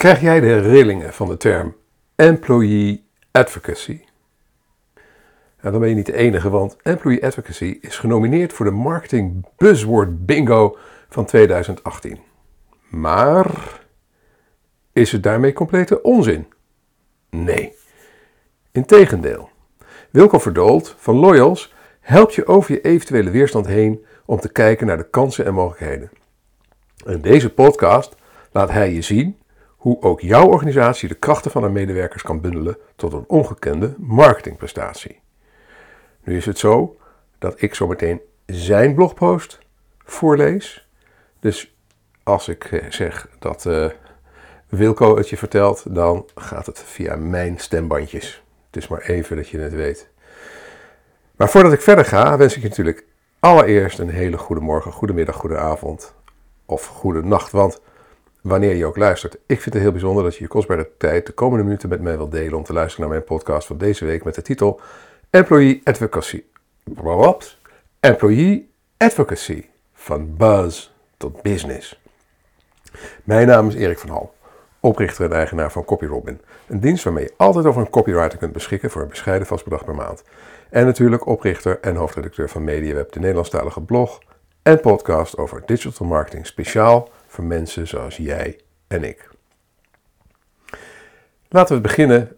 Krijg jij de rillingen van de term employee advocacy? Nou, dan ben je niet de enige, want employee advocacy is genomineerd voor de Marketing Buzzword Bingo van 2018. Maar is het daarmee complete onzin? Nee. Integendeel. Wilco Verdoold van Loyals helpt je over je eventuele weerstand heen om te kijken naar de kansen en mogelijkheden. In deze podcast laat hij je zien hoe ook jouw organisatie de krachten van haar medewerkers kan bundelen tot een ongekende marketingprestatie. Nu is het zo dat ik zometeen zijn blogpost voorlees. Dus als ik eh, zeg dat uh, Wilco het je vertelt, dan gaat het via mijn stembandjes. Het is maar even dat je het weet. Maar voordat ik verder ga, wens ik je natuurlijk allereerst een hele goede morgen, goede middag, goede avond of goede nacht. Want wanneer je ook luistert, ik vind het heel bijzonder dat je je kostbare tijd de komende minuten met mij wilt delen om te luisteren naar mijn podcast van deze week met de titel Employee Advocacy. Wat? Employee Advocacy. Van buzz tot business. Mijn naam is Erik van Hal, oprichter en eigenaar van CopyRobin. Een dienst waarmee je altijd over een copywriter kunt beschikken voor een bescheiden vast bedrag per maand. En natuurlijk oprichter en hoofdredacteur van MediaWeb, de Nederlandstalige blog en podcast over digital marketing speciaal mensen zoals jij en ik. Laten we beginnen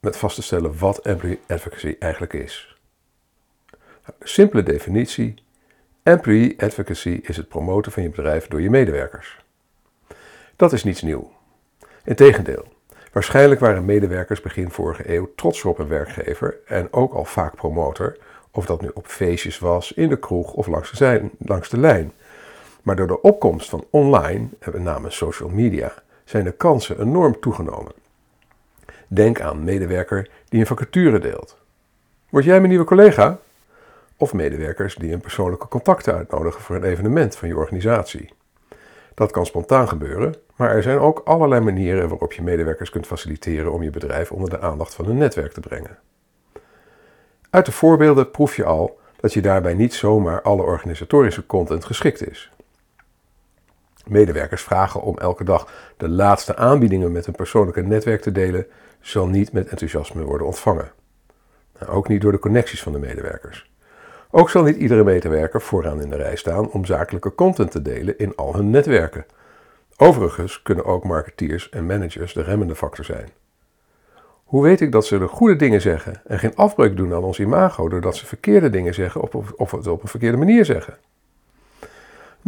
met vast te stellen wat employee advocacy eigenlijk is. Simpele definitie: employee advocacy is het promoten van je bedrijf door je medewerkers. Dat is niets nieuw. Integendeel, waarschijnlijk waren medewerkers begin vorige eeuw trots op een werkgever en ook al vaak promotor, of dat nu op feestjes was, in de kroeg of langs de, langs de lijn. Maar door de opkomst van online, en met name social media, zijn de kansen enorm toegenomen. Denk aan medewerker die een vacature deelt. Word jij mijn nieuwe collega? Of medewerkers die een persoonlijke contact uitnodigen voor een evenement van je organisatie. Dat kan spontaan gebeuren, maar er zijn ook allerlei manieren waarop je medewerkers kunt faciliteren om je bedrijf onder de aandacht van een netwerk te brengen. Uit de voorbeelden proef je al dat je daarbij niet zomaar alle organisatorische content geschikt is. Medewerkers vragen om elke dag de laatste aanbiedingen met een persoonlijke netwerk te delen, zal niet met enthousiasme worden ontvangen. Nou, ook niet door de connecties van de medewerkers. Ook zal niet iedere medewerker vooraan in de rij staan om zakelijke content te delen in al hun netwerken. Overigens kunnen ook marketeers en managers de remmende factor zijn. Hoe weet ik dat ze de goede dingen zeggen en geen afbreuk doen aan ons imago doordat ze verkeerde dingen zeggen of, of het op een verkeerde manier zeggen?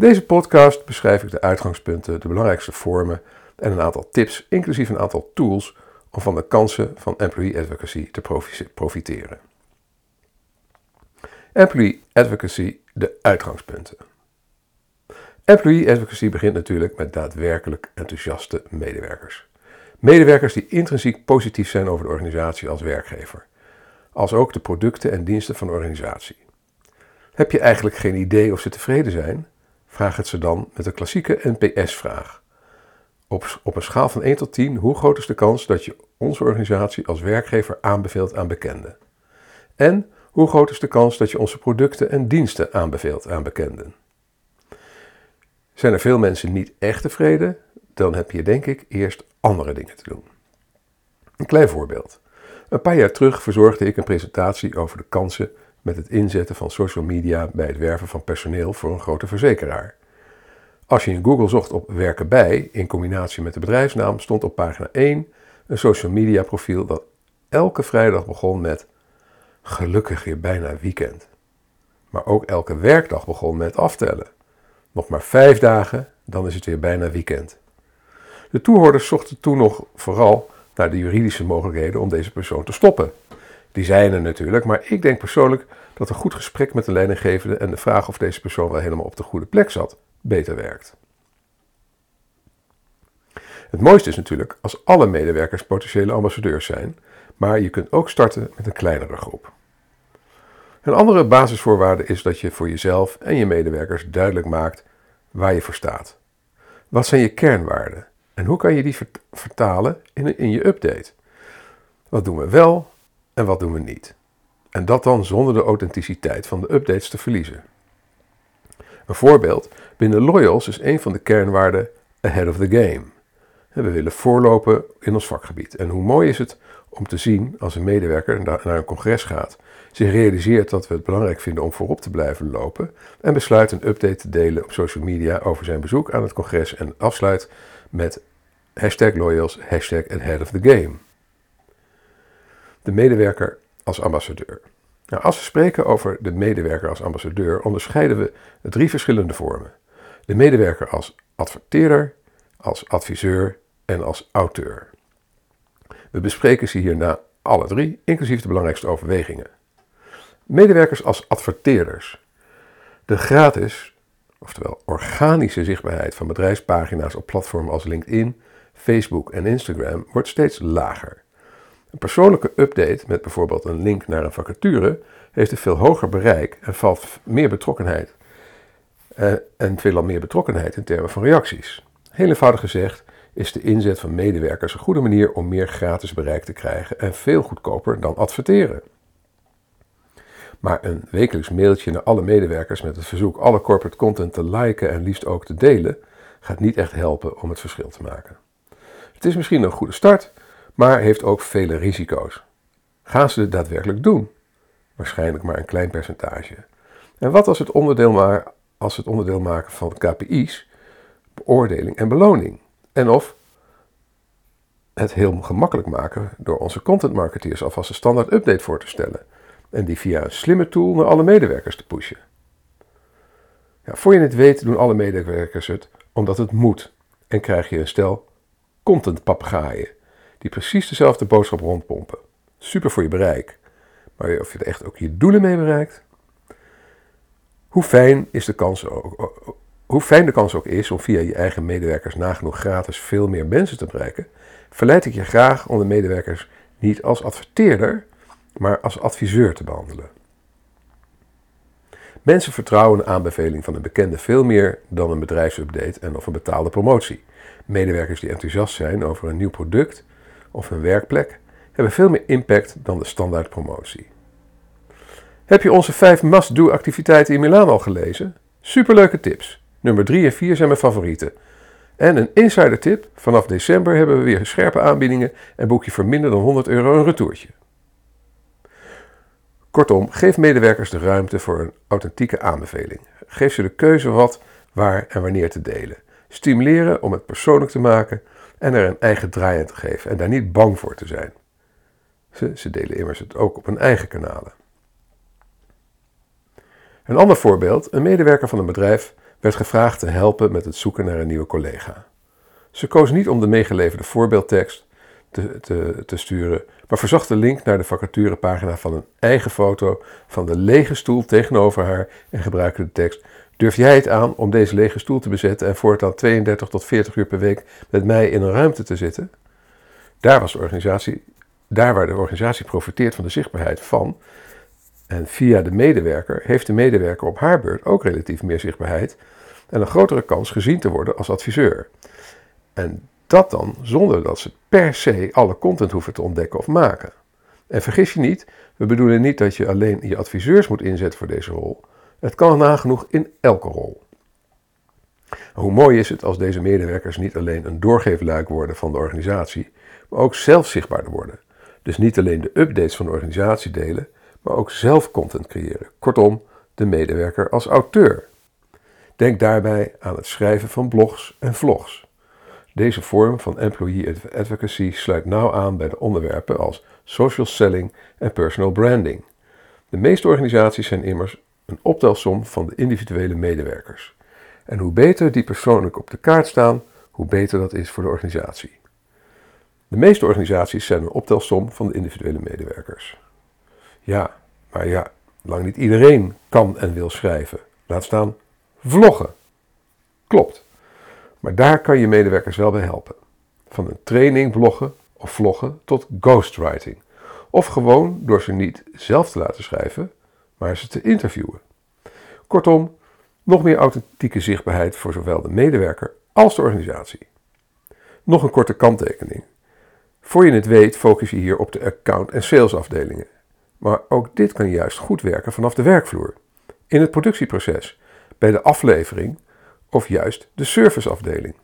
In deze podcast beschrijf ik de uitgangspunten, de belangrijkste vormen en een aantal tips, inclusief een aantal tools om van de kansen van employee advocacy te profiteren. Employee advocacy, de uitgangspunten. Employee advocacy begint natuurlijk met daadwerkelijk enthousiaste medewerkers. Medewerkers die intrinsiek positief zijn over de organisatie als werkgever, als ook de producten en diensten van de organisatie. Heb je eigenlijk geen idee of ze tevreden zijn? Vraag het ze dan met de klassieke NPS-vraag. Op, op een schaal van 1 tot 10, hoe groot is de kans dat je onze organisatie als werkgever aanbeveelt aan bekenden? En hoe groot is de kans dat je onze producten en diensten aanbeveelt aan bekenden? Zijn er veel mensen niet echt tevreden, dan heb je denk ik eerst andere dingen te doen. Een klein voorbeeld. Een paar jaar terug verzorgde ik een presentatie over de kansen met het inzetten van social media bij het werven van personeel voor een grote verzekeraar. Als je in Google zocht op werken bij in combinatie met de bedrijfsnaam, stond op pagina 1 een social media profiel dat elke vrijdag begon met gelukkig weer bijna weekend. Maar ook elke werkdag begon met aftellen. Nog maar vijf dagen, dan is het weer bijna weekend. De toehoorders zochten toen nog vooral naar de juridische mogelijkheden om deze persoon te stoppen. Die zijn er natuurlijk, maar ik denk persoonlijk dat een goed gesprek met de leidinggevende en de vraag of deze persoon wel helemaal op de goede plek zat, beter werkt. Het mooiste is natuurlijk als alle medewerkers potentiële ambassadeurs zijn, maar je kunt ook starten met een kleinere groep. Een andere basisvoorwaarde is dat je voor jezelf en je medewerkers duidelijk maakt waar je voor staat. Wat zijn je kernwaarden en hoe kan je die vertalen in, in je update? Wat doen we wel en wat doen we niet? En dat dan zonder de authenticiteit van de updates te verliezen. Een voorbeeld, binnen Loyals is een van de kernwaarden ahead of the game. We willen voorlopen in ons vakgebied. En hoe mooi is het om te zien als een medewerker naar een congres gaat, zich realiseert dat we het belangrijk vinden om voorop te blijven lopen en besluit een update te delen op social media over zijn bezoek aan het congres en afsluit met hashtag loyals, hashtag ahead of the game. De medewerker als ambassadeur. Nou, als we spreken over de medewerker als ambassadeur, onderscheiden we drie verschillende vormen. De medewerker als adverteerder, als adviseur en als auteur. We bespreken ze hierna alle drie, inclusief de belangrijkste overwegingen. Medewerkers als adverteerders. De gratis, oftewel organische zichtbaarheid van bedrijfspagina's op platformen als LinkedIn, Facebook en Instagram wordt steeds lager. Een persoonlijke update met bijvoorbeeld een link naar een vacature heeft een veel hoger bereik en valt meer betrokkenheid. Uh, en veelal meer betrokkenheid in termen van reacties. Heel eenvoudig gezegd is de inzet van medewerkers een goede manier om meer gratis bereik te krijgen en veel goedkoper dan adverteren. Maar een wekelijks mailtje naar alle medewerkers met het verzoek alle corporate content te liken en liefst ook te delen, gaat niet echt helpen om het verschil te maken. Het is misschien een goede start, maar heeft ook vele risico's. Gaan ze het daadwerkelijk doen? Waarschijnlijk maar een klein percentage. En wat als het onderdeel, maar, als het onderdeel maken van KPI's, beoordeling en beloning? En of het heel gemakkelijk maken door onze content marketeers alvast een standaard update voor te stellen en die via een slimme tool naar alle medewerkers te pushen. Ja, voor je het weet doen alle medewerkers het omdat het moet en krijg je een stel contentpapegaaien die precies dezelfde boodschap rondpompen. Super voor je bereik, maar of je er echt ook je doelen mee bereikt? Hoe fijn, is de kans ook, hoe fijn de kans ook is om via je eigen medewerkers nagenoeg gratis veel meer mensen te bereiken, verleid ik je graag om de medewerkers niet als adverteerder, maar als adviseur te behandelen. Mensen vertrouwen een aanbeveling van een bekende veel meer dan een bedrijfsupdate en of een betaalde promotie. Medewerkers die enthousiast zijn over een nieuw product of een werkplek hebben veel meer impact dan de standaard promotie. Heb je onze 5 must-do activiteiten in Milaan al gelezen? Superleuke tips. Nummer 3 en 4 zijn mijn favorieten. En een insider tip: vanaf december hebben we weer scherpe aanbiedingen en boek je voor minder dan 100 euro een retourtje. Kortom, geef medewerkers de ruimte voor een authentieke aanbeveling. Geef ze de keuze wat, waar en wanneer te delen. Stimuleren om het persoonlijk te maken en er een eigen draai aan te geven en daar niet bang voor te zijn. Ze, ze delen immers het ook op hun eigen kanalen. Een ander voorbeeld: een medewerker van een bedrijf werd gevraagd te helpen met het zoeken naar een nieuwe collega. Ze koos niet om de meegeleverde voorbeeldtekst te, te, te sturen, maar verzocht de link naar de vacaturepagina van een eigen foto van de lege stoel tegenover haar en gebruikte de tekst: Durf jij het aan om deze lege stoel te bezetten en voortaan 32 tot 40 uur per week met mij in een ruimte te zitten? Daar, was de organisatie, daar waar de organisatie profiteert van de zichtbaarheid van, en via de medewerker heeft de medewerker op haar beurt ook relatief meer zichtbaarheid en een grotere kans gezien te worden als adviseur. En dat dan zonder dat ze per se alle content hoeven te ontdekken of maken. En vergis je niet, we bedoelen niet dat je alleen je adviseurs moet inzetten voor deze rol. Het kan nagenoeg in elke rol. Hoe mooi is het als deze medewerkers niet alleen een doorgeefluik worden van de organisatie, maar ook zelf zichtbaarder worden. Dus niet alleen de updates van de organisatie delen, maar ook zelf content creëren. Kortom, de medewerker als auteur. Denk daarbij aan het schrijven van blogs en vlogs. Deze vorm van employee advocacy sluit nauw aan bij de onderwerpen als social selling en personal branding. De meeste organisaties zijn immers een optelsom van de individuele medewerkers. En hoe beter die persoonlijk op de kaart staan, hoe beter dat is voor de organisatie. De meeste organisaties zijn een optelsom van de individuele medewerkers. Ja, maar ja, lang niet iedereen kan en wil schrijven. Laat staan vloggen. Klopt. Maar daar kan je medewerkers wel bij helpen. Van een training bloggen of vloggen tot ghostwriting. Of gewoon door ze niet zelf te laten schrijven, maar ze te interviewen. Kortom, nog meer authentieke zichtbaarheid voor zowel de medewerker als de organisatie. Nog een korte kanttekening. Voor je het weet focus je hier op de account- en salesafdelingen. Maar ook dit kan juist goed werken vanaf de werkvloer. In het productieproces, bij de aflevering of juist de serviceafdeling.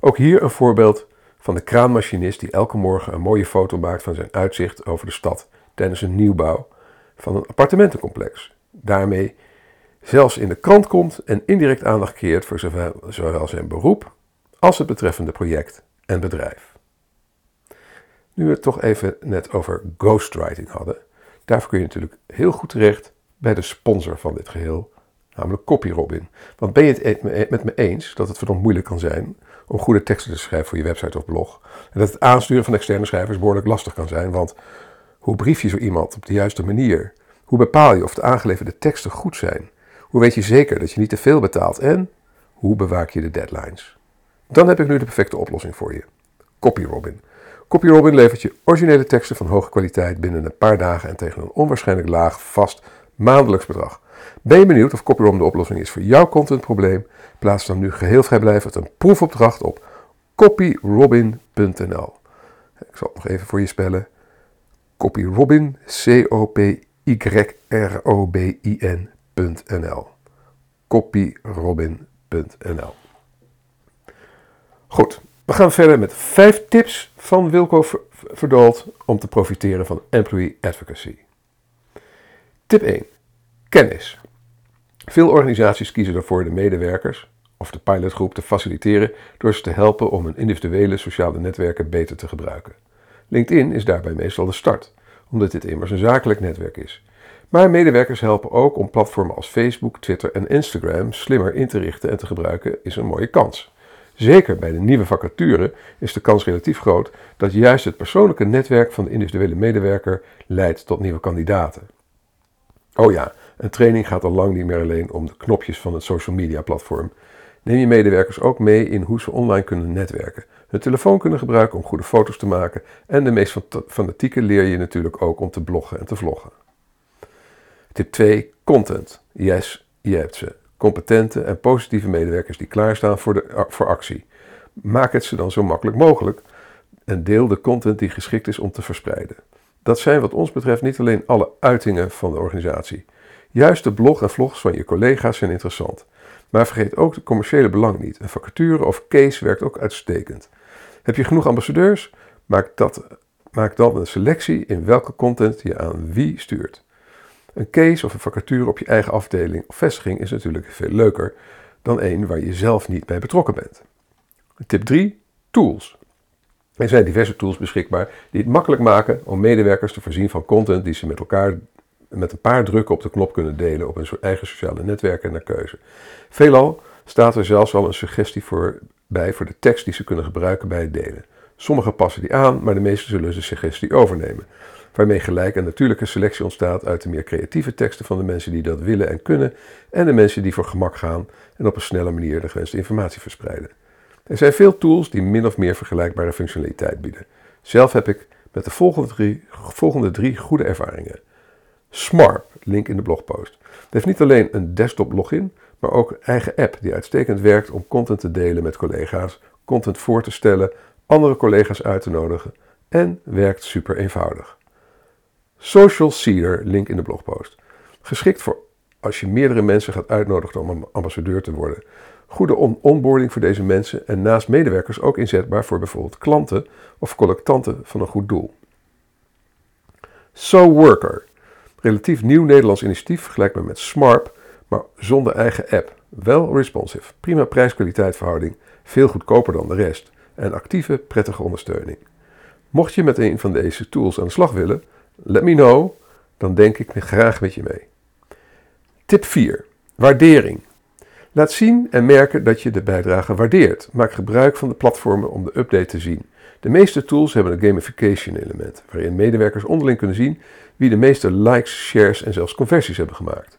Ook hier een voorbeeld van de kraanmachinist die elke morgen een mooie foto maakt van zijn uitzicht over de stad tijdens een nieuwbouw van een appartementencomplex. Daarmee zelfs in de krant komt en indirect aandacht creëert voor zowel zijn beroep als het betreffende project en bedrijf. Nu we het toch even net over ghostwriting hadden, daarvoor kun je natuurlijk heel goed terecht bij de sponsor van dit geheel, namelijk CopyRobin. Want ben je het met me eens dat het verdomd moeilijk kan zijn om goede teksten te schrijven voor je website of blog? En dat het aansturen van externe schrijvers behoorlijk lastig kan zijn, want hoe brief je zo iemand op de juiste manier? Hoe bepaal je of de aangeleverde teksten goed zijn? Hoe weet je zeker dat je niet te veel betaalt? En hoe bewaak je de deadlines? Dan heb ik nu de perfecte oplossing voor je. CopyRobin. CopyRobin levert je originele teksten van hoge kwaliteit binnen een paar dagen en tegen een onwaarschijnlijk laag vast maandelijks bedrag. Ben je benieuwd of CopyRobin de oplossing is voor jouw contentprobleem? Plaats dan nu geheel vrijblijvend een proefopdracht op copyrobin.nl. Ik zal het nog even voor je spellen. Copyrobin, C-O-P-Y-R-O-B-I-N.nl. Copyrobin.nl. Goed, we gaan verder met vijf tips van Wilco Verdoold om te profiteren van employee advocacy. Tip 1. Kennis. Veel organisaties kiezen ervoor de medewerkers of de pilotgroep te faciliteren door ze te helpen om hun individuele sociale netwerken beter te gebruiken. LinkedIn is daarbij meestal de start, omdat dit immers een zakelijk netwerk is. Maar medewerkers helpen ook om platformen als Facebook, Twitter en Instagram slimmer in te richten en te gebruiken is een mooie kans. Zeker bij de nieuwe vacature is de kans relatief groot dat juist het persoonlijke netwerk van de individuele medewerker leidt tot nieuwe kandidaten. Oh ja, een training gaat al lang niet meer alleen om de knopjes van het social media platform. Neem je medewerkers ook mee in hoe ze online kunnen netwerken, hun telefoon kunnen gebruiken om goede foto's te maken en de meest fanatieke leer je natuurlijk ook om te bloggen en te vloggen. Tip 2. Content. Yes, je hebt ze competente en positieve medewerkers die klaarstaan voor, de, voor actie. Maak het ze dan zo makkelijk mogelijk en deel de content die geschikt is om te verspreiden. Dat zijn wat ons betreft niet alleen alle uitingen van de organisatie. Juist de blog en vlogs van je collega's zijn interessant. Maar vergeet ook de commerciële belang niet. Een vacature of case werkt ook uitstekend. Heb je genoeg ambassadeurs? Maak, dat, maak dan een selectie in welke content je aan wie stuurt. Een case of een vacature op je eigen afdeling of vestiging is natuurlijk veel leuker dan een waar je zelf niet bij betrokken bent. Tip 3. Tools. Er zijn diverse tools beschikbaar die het makkelijk maken om medewerkers te voorzien van content die ze met elkaar met een paar drukken op de knop kunnen delen op hun eigen sociale netwerken naar keuze. Veelal staat er zelfs al een suggestie voor, bij voor de tekst die ze kunnen gebruiken bij het delen. Sommigen passen die aan, maar de meeste zullen de suggestie overnemen waarmee gelijk een natuurlijke selectie ontstaat uit de meer creatieve teksten van de mensen die dat willen en kunnen en de mensen die voor gemak gaan en op een snelle manier de gewenste informatie verspreiden. Er zijn veel tools die min of meer vergelijkbare functionaliteit bieden. Zelf heb ik met de volgende drie, volgende drie goede ervaringen. Smarp, link in de blogpost. Het heeft niet alleen een desktop login, maar ook een eigen app die uitstekend werkt om content te delen met collega's, content voor te stellen, andere collega's uit te nodigen en werkt super eenvoudig. Social Seeder, link in de blogpost. Geschikt voor als je meerdere mensen gaat uitnodigen om ambassadeur te worden. Goede onboarding voor deze mensen en naast medewerkers ook inzetbaar voor bijvoorbeeld klanten of collectanten van een goed doel. So Worker. Relatief nieuw Nederlands initiatief, vergelijkbaar met Smarp, maar zonder eigen app. Wel responsive, prima prijs-kwaliteit verhouding, veel goedkoper dan de rest en actieve, prettige ondersteuning. Mocht je met een van deze tools aan de slag willen, Let me know, dan denk ik graag met je mee. Tip 4. Waardering. Laat zien en merken dat je de bijdrage waardeert. Maak gebruik van de platformen om de update te zien. De meeste tools hebben een gamification element, waarin medewerkers onderling kunnen zien wie de meeste likes, shares en zelfs conversies hebben gemaakt.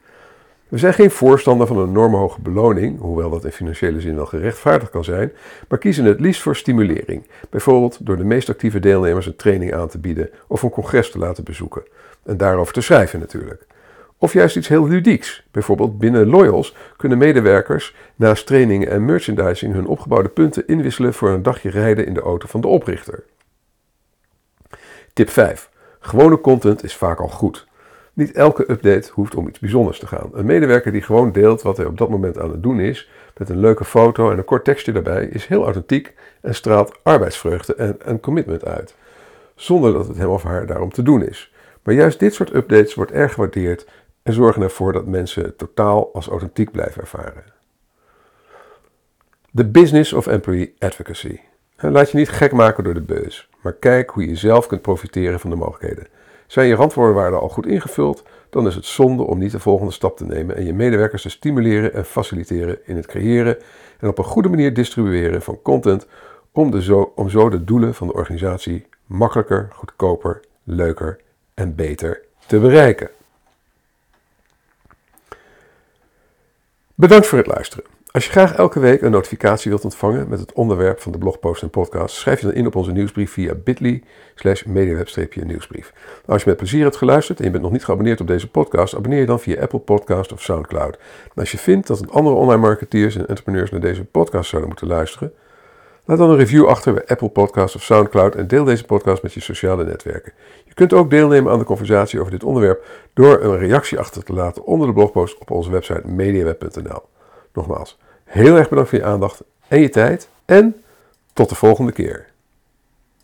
We zijn geen voorstander van een enorme hoge beloning, hoewel dat in financiële zin wel gerechtvaardigd kan zijn, maar kiezen het liefst voor stimulering. Bijvoorbeeld door de meest actieve deelnemers een training aan te bieden of een congres te laten bezoeken. En daarover te schrijven natuurlijk. Of juist iets heel ludieks. Bijvoorbeeld binnen Loyals kunnen medewerkers naast trainingen en merchandising hun opgebouwde punten inwisselen voor een dagje rijden in de auto van de oprichter. Tip 5. Gewone content is vaak al goed. Niet elke update hoeft om iets bijzonders te gaan. Een medewerker die gewoon deelt wat hij op dat moment aan het doen is, met een leuke foto en een kort tekstje daarbij, is heel authentiek en straalt arbeidsvreugde en een commitment uit. Zonder dat het hem of haar daarom te doen is. Maar juist dit soort updates wordt erg gewaardeerd en zorgen ervoor dat mensen het totaal als authentiek blijven ervaren. The business of employee advocacy. Laat je niet gek maken door de beus, maar kijk hoe je zelf kunt profiteren van de mogelijkheden. Zijn je randvoorwaarden al goed ingevuld, dan is het zonde om niet de volgende stap te nemen en je medewerkers te stimuleren en faciliteren in het creëren en op een goede manier distribueren van content om, de zo, om zo de doelen van de organisatie makkelijker, goedkoper, leuker en beter te bereiken. Bedankt voor het luisteren. Als je graag elke week een notificatie wilt ontvangen met het onderwerp van de blogpost en podcast, schrijf je dan in op onze nieuwsbrief via bit.ly slash mediaweb-nieuwsbrief. Als je met plezier hebt geluisterd en je bent nog niet geabonneerd op deze podcast, abonneer je dan via Apple Podcast of Soundcloud. En als je vindt dat andere online marketeers en entrepreneurs naar deze podcast zouden moeten luisteren, laat dan een review achter bij Apple Podcast of Soundcloud en deel deze podcast met je sociale netwerken. Je kunt ook deelnemen aan de conversatie over dit onderwerp door een reactie achter te laten onder de blogpost op onze website mediaweb.nl. Nogmaals, heel erg bedankt voor je aandacht en je tijd en tot de volgende keer.